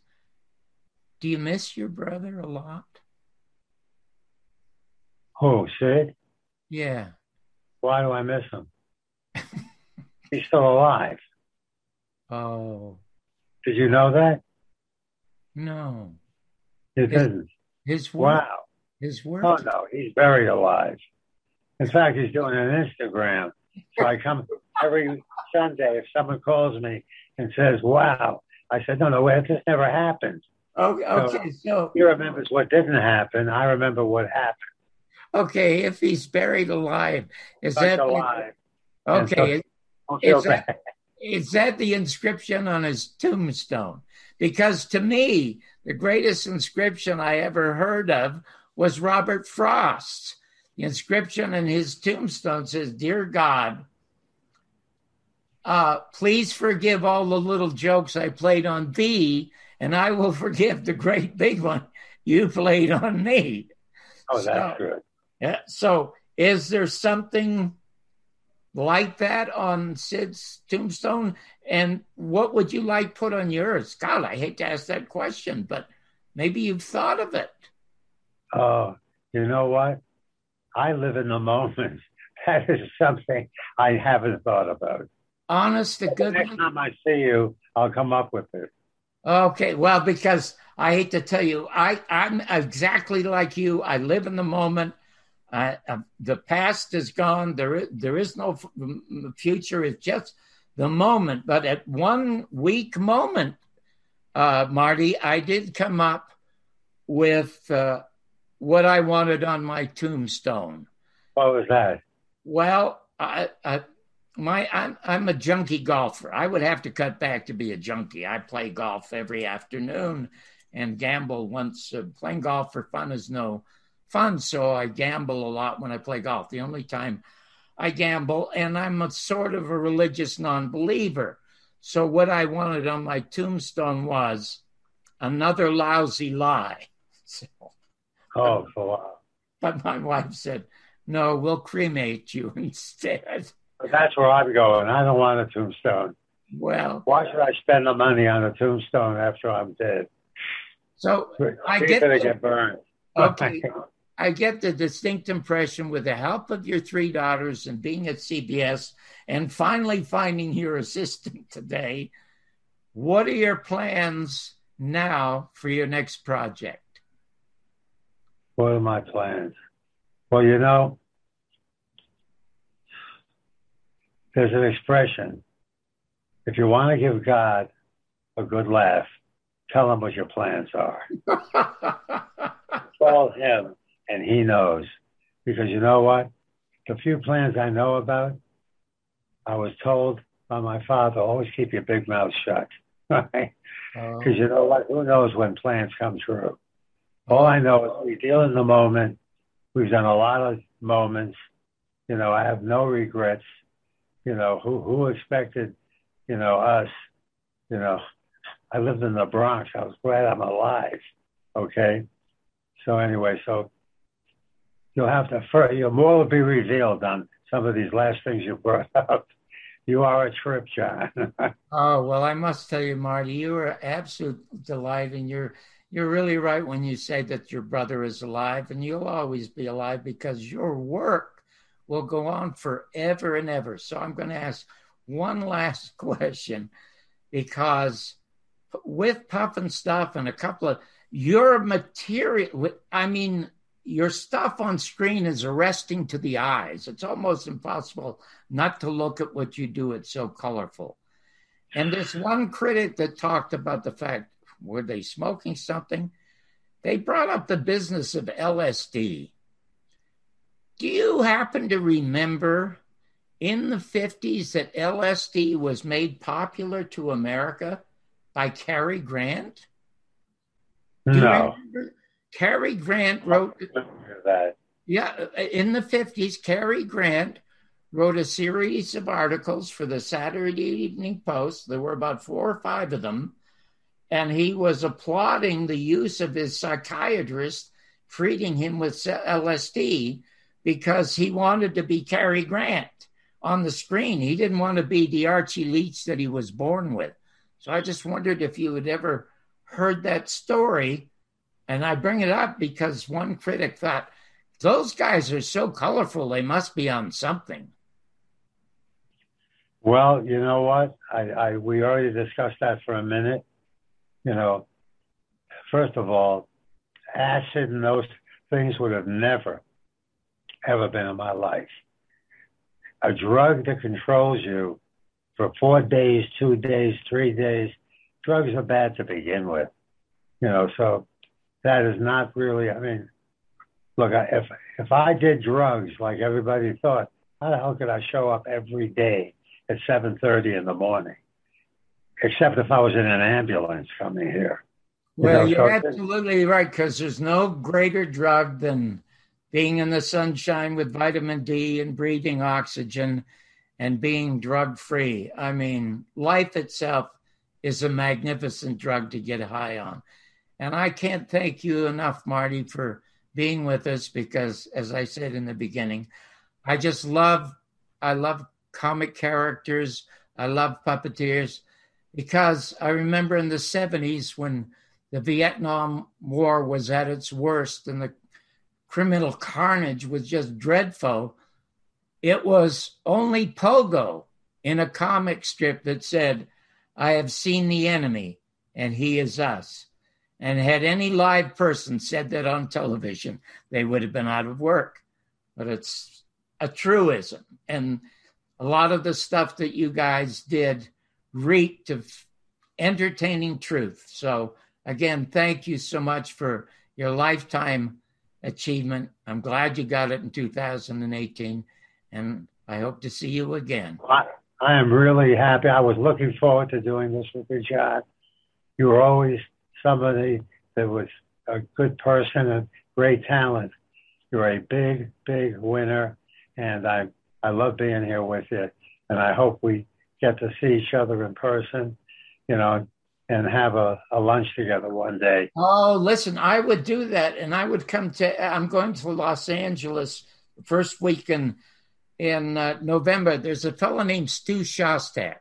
Do you miss your brother a lot? Oh, Who, Sid? Yeah. Why do I miss him? He's still alive. Oh, Did you know that? no. You His- didn't. His work. Wow. His work. Oh no, he's buried alive. In fact, he's doing an Instagram. So I come every Sunday if someone calls me and says, "Wow," I said, "No, no, wait, this never happened." Okay, okay, so He remembers what didn't happen. I remember what happened. Okay, if he's buried alive, is Stuck that alive. So- okay? Don't feel It's a- bad. is that the inscription on his tombstone? Because to me, the greatest inscription I ever heard of was Robert Frost's. The inscription in his tombstone says, Dear God, uh, please forgive all the little jokes I played on thee, and I will forgive the great big one you played on me. Oh, that's good. Yeah. So, is there something like that on Sid's tombstone? And what would you like put on yours? God, I hate to ask that question, but maybe you've thought of it. Oh, you know what? I live in the moment. That is something I haven't thought about. Honest to goodness. Next time I see you, I'll come up with it. Okay, well, because I hate to tell you, I I'm exactly like you. I live in the moment. Uh, uh, the past is gone. There is, there is no f- future. It's just the moment. But at one weak moment, uh, Marty, I did come up with uh, what I wanted on my tombstone. What was that? Well, I, I my I'm I'm a junkie golfer. I would have to cut back to be a junkie. I play golf every afternoon and gamble once. Uh, playing golf for fun is no fun, so I gamble a lot when I play golf. The only time I gamble, and I'm a sort of a religious non-believer. So what I wanted on my tombstone was another lousy lie. So, Oh, um, for a while. but my wife said, "No, we'll cremate you instead." But that's where I'm going. I don't want a tombstone. Well, Why should I spend the money on a tombstone after I'm dead? so I get to get burned. Okay. I get the distinct impression with the help of your three daughters and being at CBS and finally finding your assistant today. What are your plans now for your next project? What are my plans? Well, you know, there's an expression. If you want to give God a good laugh, tell him what your plans are. Call him, and he knows. Because you know what? The few plans I know about, I was told by my father, always keep your big mouth shut. Right? Oh. Because you know what? Who knows when plans come true? All I know is we deal in the moment. We've done a lot of moments. You know, I have no regrets. You know, who who expected, you know, us, you know, I lived in the Bronx. I was glad I'm alive. Okay. So anyway, so you'll have to fir- your more will be revealed on some of these last things you brought up. You are a trip, John. Oh well, I must tell you, Marty, you are absolute delight, and you're you're really right when you say that your brother is alive, and you'll always be alive because your work will go on forever and ever. So I'm going to ask one last question, because with Pufnstuf and a couple of your material, I mean, your stuff on screen is arresting to the eyes. It's almost impossible not to look at what you do. It's so colorful. And this one critic that talked about the fact were they smoking something? They brought up the business of LSD. Do you happen to remember in the 50s that LSD was made popular to America by Cary Grant? Do you no. remember? Cary Grant wrote that. yeah, in the 50s, Cary Grant wrote a series of articles for the Saturday Evening Post. There were about four or five of them. And he was applauding the use of his psychiatrist treating him with LSD because he wanted to be Cary Grant on the screen. He didn't want to be the Archie Leach that he was born with. So I just wondered if you had ever heard that story. And I bring it up because one critic thought, those guys are so colorful, they must be on something. Well, you know what? I, I we already discussed that for a minute. You know, first of all, acid and those things would have never, ever been in my life. A drug that controls you for four days, two days, three days, drugs are bad to begin with. You know, so that is not really. I mean, look, I- if if I did drugs like everybody thought, how the hell could I show up every day at seven thirty in the morning? Except if I was in an ambulance coming here. You Well, know, you're so- absolutely right because there's no greater drug than being in the sunshine with vitamin D and breathing oxygen and being drug free. I mean, life itself is a magnificent drug to get high on. And I can't thank you enough, Marty, for being with us because, as I said in the beginning, I just love, I love comic characters. I love puppeteers because I remember in the 70s when the Vietnam War was at its worst and the criminal carnage was just dreadful. It was only Pogo in a comic strip that said, I have seen the enemy and he is us. And had any live person said that on television, they would have been out of work. But it's a truism. And a lot of the stuff that you guys did reeked of entertaining truth. So, again, thank you so much for your lifetime achievement. I'm glad you got it in 2018, and I hope to see you again. I, I am really happy. I was looking forward to doing this with you, John. You were always somebody that was a good person and great talent. You're a big, big winner, and I I love being here with you. And I hope we get to see each other in person, you know, and have a, a lunch together one day. Oh, listen, I would do that, and I would come to. I'm going to Los Angeles first week in in uh, November. There's a fellow named Stu Shostak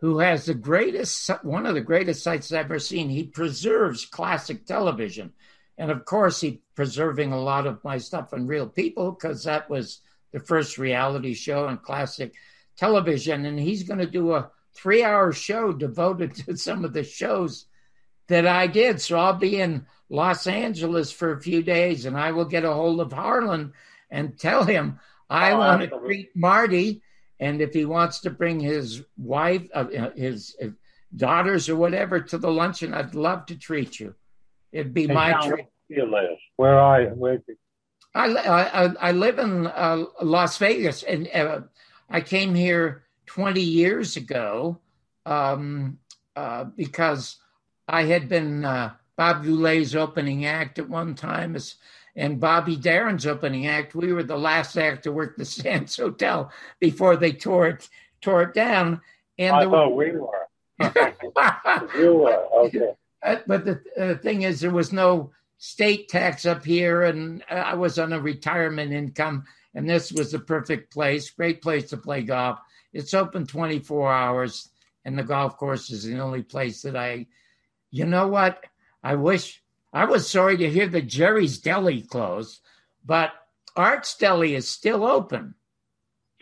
who has the greatest, one of the greatest sites I've ever seen. He preserves classic television, and of course, he's preserving a lot of my stuff on Real People because that was the first reality show on classic television, and he's going to do a three hour show devoted to some of the shows that I did. So I'll be in Los Angeles for a few days and I will get a hold of Harlan and tell him I oh, want to treat Marty. And if he wants to bring his wife, uh, uh his uh, daughters or whatever to the luncheon, I'd love to treat you. It'd be my treat. Where you? Where are you? I, I, I live in uh, Las Vegas and uh, I came here 20 years ago um, uh, because I had been uh, Bob Goulet's opening act at one time as, and Bobby Darin's opening act. We were the last act to work the Sands Hotel before they tore it tore it down. And I thought we were. you were okay. Uh, but the uh, thing is, there was no state tax up here, and I was on a retirement income, and this was the perfect place. Great place to play golf. It's open 24 hours, and the golf course is the only place that I, you know what? I wish I was sorry to hear that Jerry's Deli closed, but Art's Deli is still open.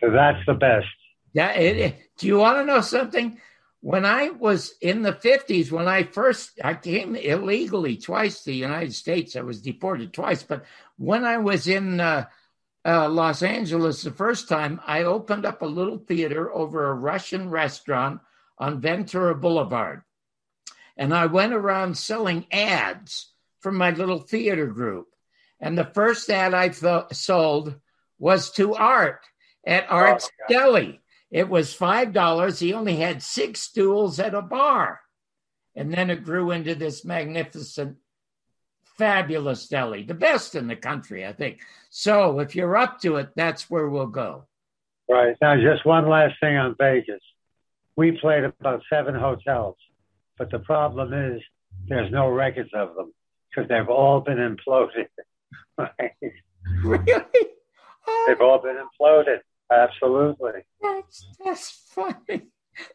So that's the best. Yeah. It, it, do you want to know something? When I was in the 50s, when I first I came illegally twice to the United States, I was deported twice. But when I was in uh, uh, Los Angeles the first time, I opened up a little theater over a Russian restaurant on Ventura Boulevard. And I went around selling ads for my little theater group. And the first ad I sold was to Art at Art's oh, Deli. It was $5. He only had six stools at a bar. And then it grew into this magnificent fabulous deli, the best in the country, I think. So if you're up to it, that's where we'll go. Right. Now, just one last thing on Vegas. We played about seven hotels, but the problem is there's no records of them because they've all been imploded. really? Oh, they've all been imploded. Absolutely. That's, that's funny.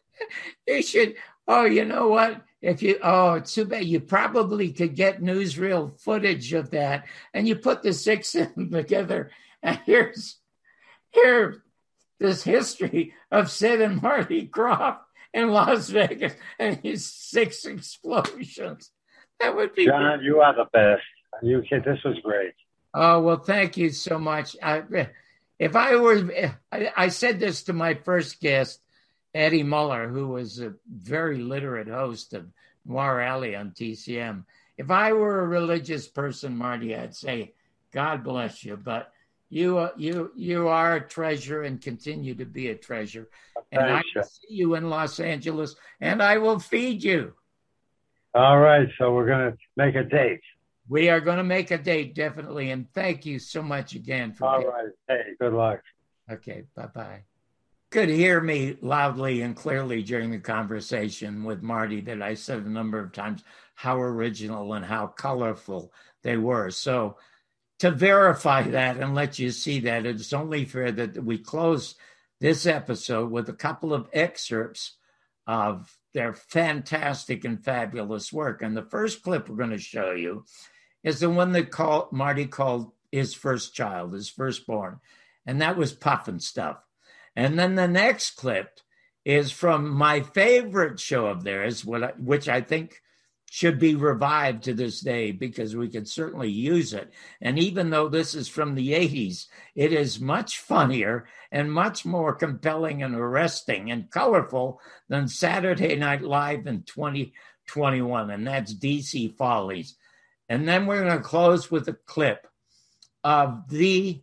you should, oh, you know what? if you oh it's too bad you probably could get newsreel footage of that and you put the six of them together and here's here this history of sid and marty krofft in las vegas and his six explosions that would be john great. you are the best you this was great oh well thank you so much i if i were I, I said this to my first guest Eddie Muller, who was a very literate host of Noir Alley on TCM. If I were a religious person, Marty, I'd say, God bless you. But you, you, you are a treasure and continue to be a treasure. Thank And I will see you in Los Angeles, and I will feed you. All right, so we're going to make a date. We are going to make a date, definitely. And thank you so much again for. All right. Hey, good luck. Okay. Bye bye could hear me loudly and clearly during the conversation with Marty that I said a number of times how original and how colorful they were. So to verify that and let you see that, it's only fair that we close this episode with a couple of excerpts of their fantastic and fabulous work. And the first clip we're going to show you is the one that called, Marty called his first child, his firstborn. And that was Pufnstuf. And then the next clip is from my favorite show of theirs, which I think should be revived to this day because we could certainly use it. And even though this is from the 80s, it is much funnier and much more compelling and arresting and colorful than Saturday Night Live in 2021. And that's DC Follies. And then we're going to close with a clip of the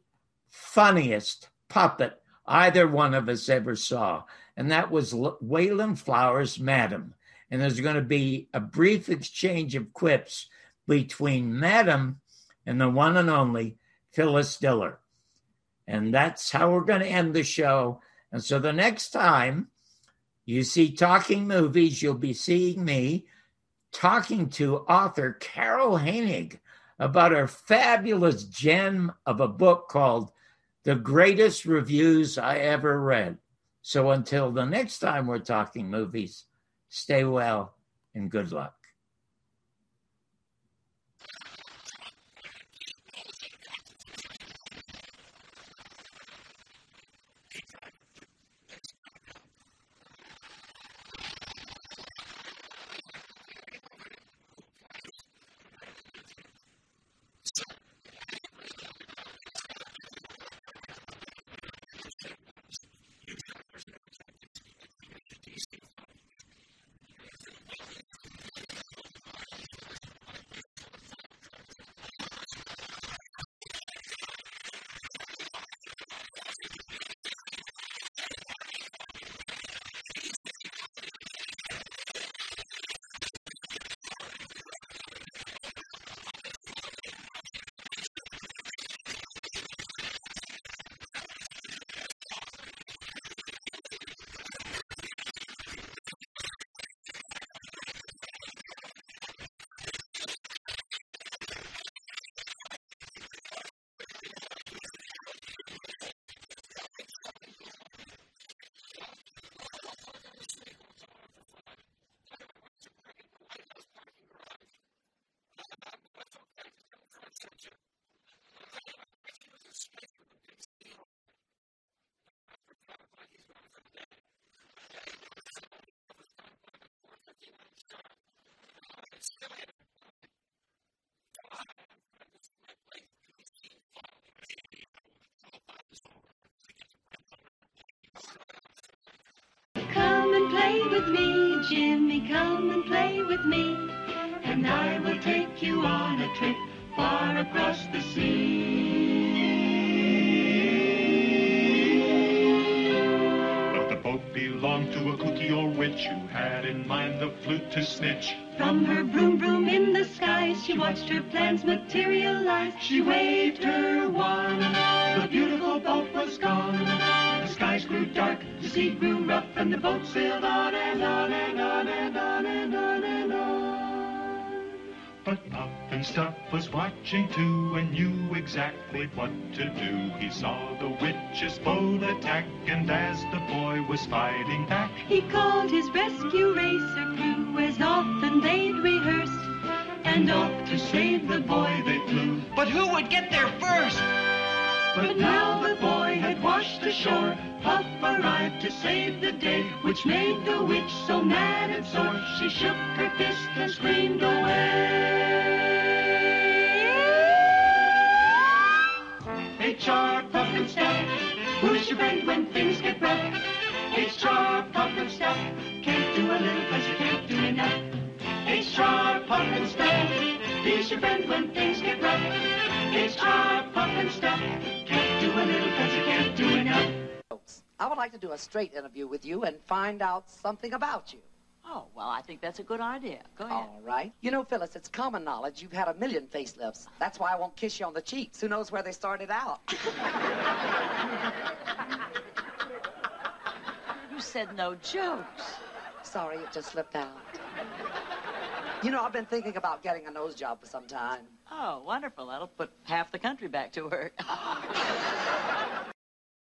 funniest puppet either one of us ever saw. And that was Wayland Flowers' Madam and there's going to be a brief exchange of quips between Madam and the one and only Phyllis Diller. And that's how we're going to end the show. And so the next time you see Talking Movies, you'll be seeing me talking to author Carol Hoenig about her fabulous gem of a book called The Greatest Reviews I Ever Read. So until the next time we're talking movies, Stay well and good luck. On a trip far across the sea. But the boat belonged to a cookie or witch who had in mind the flute to snitch. From her broom broom in the sky, she watched her plans materialize. She waved her wand, the beautiful boat was gone. The skies grew dark, the sea grew rough, and the boat sailed on and on and on and on Pufnstuf was watching too and knew exactly what to do. He saw the witch's boat attack, and as the boy was fighting back, he called his rescue racer crew as often they'd rehearsed. And off to save the boy they flew. But who would get there first? But now the boy had washed ashore. Puff arrived to save the day, which made the witch so mad and sore. She shook her fist and screamed away. H.R. Pufnstuf, who's your friend when things get rough? H.R. Pufnstuf, can't do a little cause you can't do enough. H.R. Pufnstuf, he's your friend when things get rough. H.R. Pufnstuf, can't do a little cause you can't do enough. I would like to do a straight interview with you and find out something about you. Oh, well, I think that's a good idea. Go ahead. All right. You know, Phyllis, it's common knowledge you've had a million facelifts. That's why I won't kiss you on the cheeks. Who knows where they started out? you said no jokes. Sorry, it just slipped out. You know, I've been thinking about getting a nose job for some time. Oh, wonderful. That'll put half the country back to work.